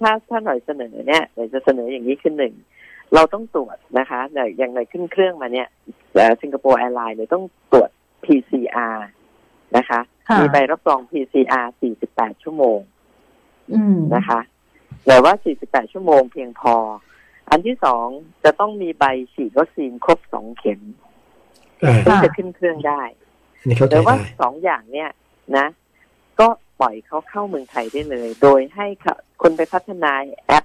ถ้าถ้าหน่อยเสนอเนี่ยหน่อยจะเสนออย่างนี้ขึ้นหนึ่งเราต้องตรวจนะคะหน่อยอย่างหน่อยขึ้นเครื่องมาเนี่ยสิงคโปร์แอร์ไลน์เนี่ยต้องตรวจ PCR นะคะค่ะมีใบรับรอง PCR 48 ชั่วโมงอืมนะคะแต่ว่า 48 ชั่วโมงเพียงพอ อันที่สองจะต้องมีใบฉีดวัคซีนครบสองเข็มอ่าถึงค่ะจะขึ้นเครื่องได้อันนี้เข้าใจแต่ว่าได้สองอย่างเนี่ยนะ ก็ ปล่อยเขาเข้าเมืองไทยได้เลย โดยให้เขาคนไปพัฒนาแอป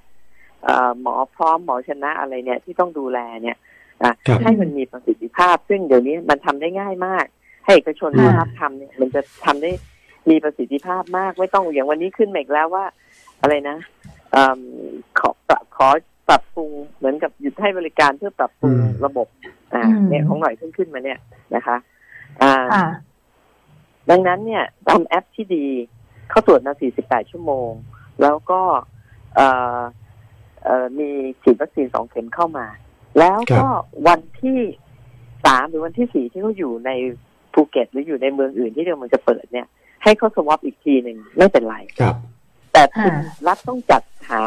เอ่อหมอพร้อมหมอชนะอะไรเนี่ยที่ต้องดูแลเนี่ยอะครับให้มันมีประสิทธิภาพ ซึ่งเดี๋ยวนี้มันทำได้ง่ายมาก ให้เอกชนค่ะมารับทำเนี่ยมันจะทำได้มีประสิทธิภาพมากไม่ต้องอย่างวันนี้ขึ้นมาอีกแล้วว่า อะไรนะเอิ่มขอปรับขอปรับปรุงเหมือนกับหยุดให้บริการเพื่อปรับปรุงอืมระบบ อ่าอืมเนี่ยของหน่อยขึ้นขึ้นมาเนี่ยนะคะ อ่าค่ะดังนั้นเนี่ยทำแอปที่ดี เขาตรวจมา 48 ชั่วโมง แล้วก็เอ่อเอ่อมีฉีดวัคซีนสองเข็มเข้ามา แล้วก็วันที่สามหรือวันที่สี่ที่เขาอยู่ในภูเก็ตหรืออยู่ในเมืองอื่นที่เดี๋ยวมันจะเปิดเนี่ย ให้เขาสวอปอีกทีหนึ่งไม่เป็นไรครับ แต่คุณค่ะรัฐต้องจัดหา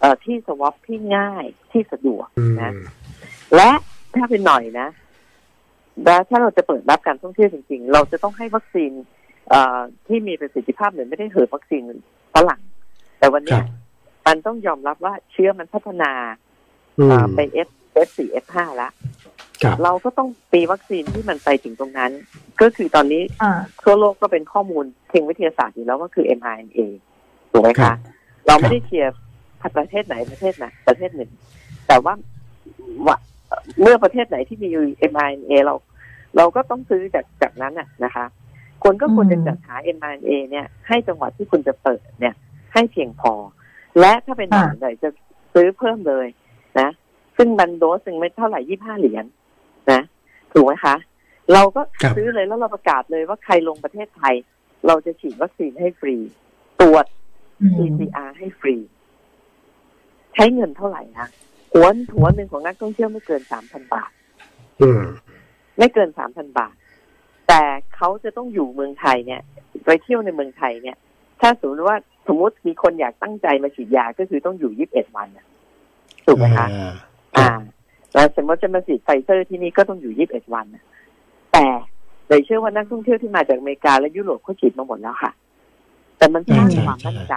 เอ่อที่สวอปที่ง่ายที่สะดวกอืมนะ และถ้าเป็นหน่อยนะและถ้าเราจะเปิดรับการท่องเที่ยวจริงๆ เราจะต้องให้วัคซีนเอ่อ ที่มีประสิทธิภาพเหมือนไม่ได้เหอะวัคซีนฝรั่งแต่วันคเนี้รัยบมันต้องยอมรับว่าเชื้อมันพัฒนาอืมเอ่อไป F F4 F5 แล้วครับเราก็ต้องปีวัคซีนที่มันไปถึงตรงนั้น ก็คือตอนนี้อ่าทั่วโลกก็เป็นข้อมูลเชิงวิทยาศาสตร์อยู่แล้วว่าคือ mRNA ถูกไหมครัคะบเราไม่ได้เชียร์ประเทศไหนประเทศไหนประเทศหนึ่ง แต่ว่าว่าเมื่อประเทศไหนที่มี mRNA เรา เราก็ต้องซื้อจากจากนั้นน่ะนะคะ คนก็ควรจะอืมจัดหา mRNA เนี่ย ให้จังหวัดที่คุณจะเปิดเนี่ย ให้เพียงพอ และถ้าเป็นหน่อยหน่อยจะซื้อเพิ่มเลยนะ ซึ่งมันโดสหนึ่งไม่เท่าไหร่ยี่ห้าเหรียญนะ ถูกไหมคะ เราก็ครับซื้อเลยแล้วเราประกาศเลยว่าใครลงประเทศไทย เราจะฉีดวัคซีนให้ฟรี ตรวจอืม PCR ให้ฟรี ใช้เงินเท่าไหร่นะหัวหัวหนึ่งของนักท่องเที่ยวไม่เกินสามพันบาทอืมไม่เกินสามพันบาท แต่เขาจะต้องอยู่เมืองไทยเนี่ย ไปเที่ยวในเมืองไทยเนี่ย ถ้าสมมติว่าสมมติมีคนอยากตั้งใจมาฉีดยาก็คือต้องอยู่ยี่สิบเอ็ดวันน่ะถูกไหมคะอ่าอ่า แล้วสมมติจะมาฉีดไฟเซอร์ที่นี่ก็ต้องอยู่ยี่สิบเอ็ดวันน่ะแต่เลยเชื่อว่านักท่องเที่ยวที่มาจากอเมริกาและยุโรปเขาฉีดมาหมดแล้วค่ะ แต่มันสร้างใช่ความใช่มั่นใจ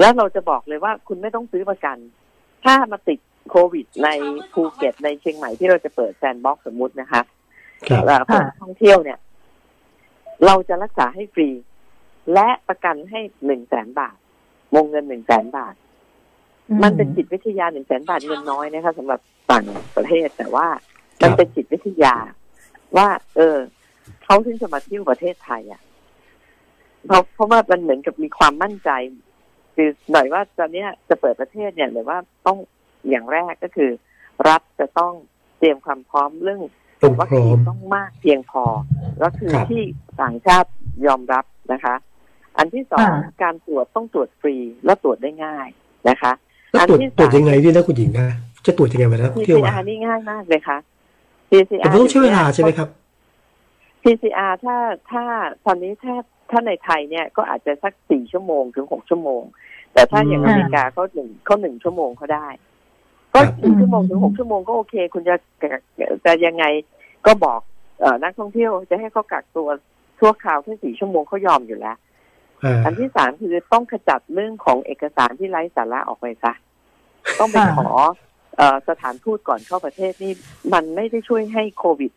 แล้วเราจะบอกเลยว่าคุณไม่ต้องซื้อประกัน ถ้ามาติดโควิดในภูเก็ตในเชียงใหม่ที่เราจะเปิดแซนด์บ็อกซ์สมมุตินะคะ ครับเอ่อเปิดท่องเที่ยวเนี่ย เราจะรักษาให้ฟรี และประกันให้หนึ่งแสนบาท วงเงินหนึ่งแสนบาท มันเป็นจิตวิทยาหนึ่งแสนบาทเงินน้อยนะคะสำหรับต่างประเทศแต่ว่ามันเป็นจิตวิทยา ว่า เออเขาถึงจะมาเที่ยวประเทศไทยอะเพราะเพราะว่ามันเหมือนกับมีความมั่นใจ คือหน่อยว่าตอนเนี้ยจะเปิดประเทศเนี่ยหรือว่าต้องอย่างแรกก็คือ รัฐจะต้องเตรียมความพร้อมเรื่อง ต้องวัคพร้อซีนมต้องมากเพียงพอ ก็คือครับที่ต่างชาติยอมรับนะคะ อันที่สองอ่าการตรวจต้องตรวจฟรีและตรวจได้ง่ายนะคะแล้วตรวจตรวจยังไงดีนะคุณหญิงนะจะตรวจยังไงมาแล้วเที่ยวมา PCR นี่ง่ายมากเลยค่ะ PCR แต่มันต้องใช้เวลาใช่ไหมครับ PCR ถ้าถ้าตอนนี้ถ้าถ้าในไทยเนี่ยก็อาจจะสักสี่ชั่วโมงถึงหกชั่วโมง แต่ถ้าอย่างอืมอเมริกาเขาหนึ่งเขาหนึ่งชั่วโมงเขาได้ ก็ครับสี่ชั่วโมงถึงหกชั่วโมงก็โอเค คุณจะจะยังไงก็บอกเอ่อนักท่องเที่ยวจะให้เขากักตัวชั่วคราวแค่สี่ชั่วโมงเขายอมอยู่แล้วอ่าอันที่สามคือต้องขจัดเรื่องของเอกสารที่ไร้สาระออกไปซะต้องไปค่ะขอเอ่อสถานทูตก่อนเข้าประเทศนี่มันไม่ได้ช่วยให้โควิด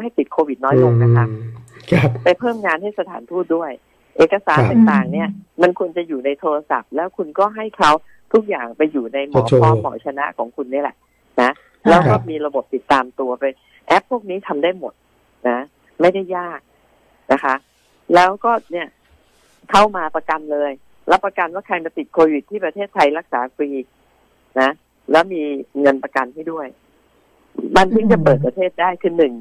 ให้ติดโควิดน้อยลงนะคะอืมครับไปเพิ่มงานให้สถานทูตด้วย เอกสารครับต่างๆ เนี่ย มันควรจะอยู่ในโทรศัพท์ แล้วคุณก็ให้เขา ทุกอย่างไปอยู่ในหมอโชว์พร้อมหมอชนะของคุณนี่แหละนะแล้วครัก็บมีระบบติดตามตัวไป แอปพวกนี้ทำได้หมดนะ ไม่ได้ยากนะคะ แล้วก็เนี่ยเข้ามาประกันเลย รับประกันว่าใครมาติดโควิดที่ประเทศไทยรักษาฟรีนะ แล้วมีเงินประกันให้ด้วยมันถึงจะเปิดประเทศได้คือหนึ่ง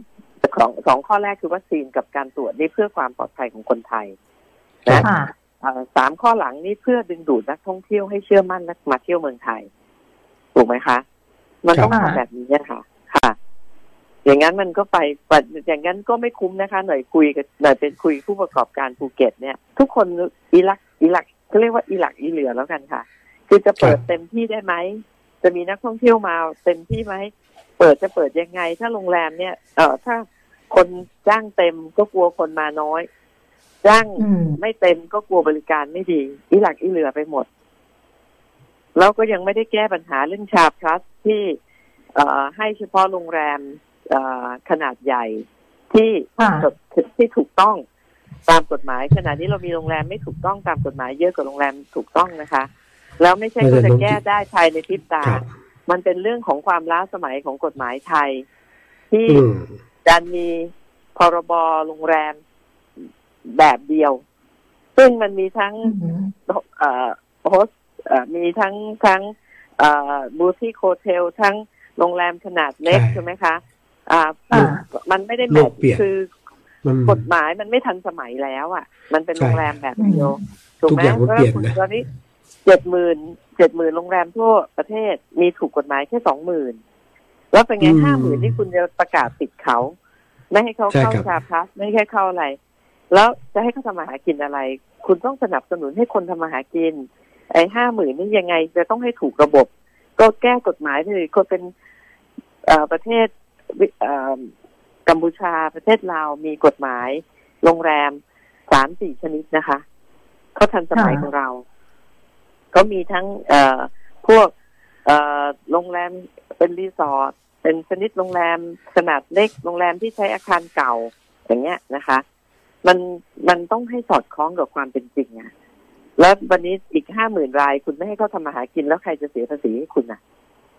สองสองข้อแรกคือวัคซีนกับการตรวจนี่เพื่อความปลอดภัยของคนไทยนะค่ะเอ่อ สามข้อหลังนี่เพื่อดึงดูดนักท่องเที่ยวให้เชื่อมั่นนักมาเที่ยวเมืองไทย ถูกไหมคะ มันต้องครับทำแบบนี้ค่ะ ค่ะ อย่างนั้นมันก็ไปแต่อย่างนั้นก็ไม่คุ้มนะคะ หน่อยคุยกับหน่อยเป็นคุยผู้ประกอบการภูเก็ต เนี่ย ทุกคนอิรักอิรักเขาเรียกว่าอีหลักอีเหลือแล้วกันค่ะ คือจะเปิดเต็มที่ได้ไหมจะมีนักท่องเที่ยวมาเต็มที่ไหมเปิดจะเปิดยังไง ถ้าโรงแรมเนี่ยเออถ้าคนจ้างเต็มก็กลัวคนมาน้อย จ้างอืมไม่เต็มก็กลัวบริการไม่ดีอีหลักอีเหลือไปหมด แล้วก็ยังไม่ได้แก้ปัญหาเรื่องชาพลัสที่เอ่อให้เฉพาะโรงแรมเอ่อขนาดใหญ่ที่ค่ะจดที่ถูกต้องตามกฎหมายขณะนี้เรามีโรงแรมไม่ถูกต้องตามกฎหมายเยอะกว่าโรงแรมถูกต้องนะคะ แล้วไม่ใช่ก็จะแก้ได้ภายในพริบตาครับมันเป็นเรื่องของความล้าสมัยของกฎหมายไทย ที่อืมดันมีพรบโรงแรม แบบเดียว ซึ่งมันมีทั้งอืมเอ่อโฮสเอ่อมีทั้งทั้งเอ่อ boutique hotel ทั้งโรงแรมขนาดเล็กใช่ใช่ไหมคะอ่าอ่า มันไม่ได้แบบโลกเปลี่ยนคือมันกฎหมายมันไม่ทันสมัยแล้วอะ มันเป็นใช่โรงแรมแบบเดียวถูกไหมทุกอย่างมันเปลี่ยนนะตอนนี้เจ็ดหมื่นเจ็ดหมื่นโรงแรมทั่วประเทศมีถูกกฎหมายแค่สองหมื่นแล้วเป็นไงห้าหมื่นที่คุณจะประกาศติดเขา ไม่ให้เขาใช่เข้าครับชาพลัสไม่ให้เข้าอะไร แล้วจะให้เขาทำมาหากินอะไร คุณต้องสนับสนุนให้คนทำมาหากิน ไอ้ห้าหมื่นนี่ยังไงจะต้องให้ถูกระบบ ก็แก้กฎหมายเลยคนเป็นประเทศกัมพูชาประเทศลาวมีกฎหมาย โรงแรมสามสี่ชนิดนะคะเขาทันสมัยของเราก็มีทั้งเอพวกเอโรงแรมเป็นรีสอร์ทเป็นชนิดโรงแรมขนาดเล็กโรงแรมที่ใช้อาคารเก่าอย่างเงี้ยนะคะ มันมันต้องให้สอดคล้องกับความเป็นจริงอะแล้ววันนี้อีกห้าหมื่นรายคุณไม่ให้เขาทำมาหากินแล้วใครจะเสียภาษีให้คุณอะ